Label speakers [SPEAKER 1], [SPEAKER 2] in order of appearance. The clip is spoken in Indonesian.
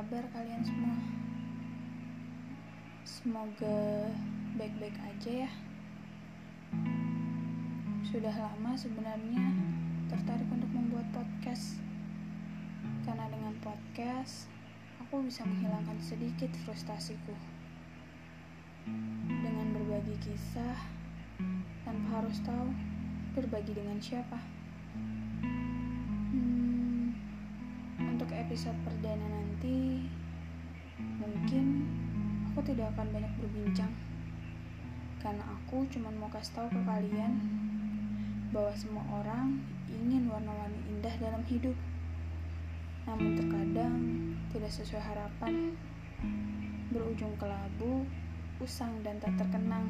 [SPEAKER 1] kabar kalian semua? Semoga baik-baik aja ya. Sudah lama sebenarnya tertarik untuk membuat podcast. Karena dengan podcast, aku bisa menghilangkan sedikit frustasiku. Dengan berbagi kisah, tanpa harus tahu berbagi dengan siapa. Episode perdana nanti, mungkin aku tidak akan banyak berbincang. Karena aku cuma mau kasih tahu ke kalian bahwa semua orang ingin warna-warni indah dalam hidup. Namun terkadang tidak sesuai harapan. Berujung kelabu, usang dan tak terkenang.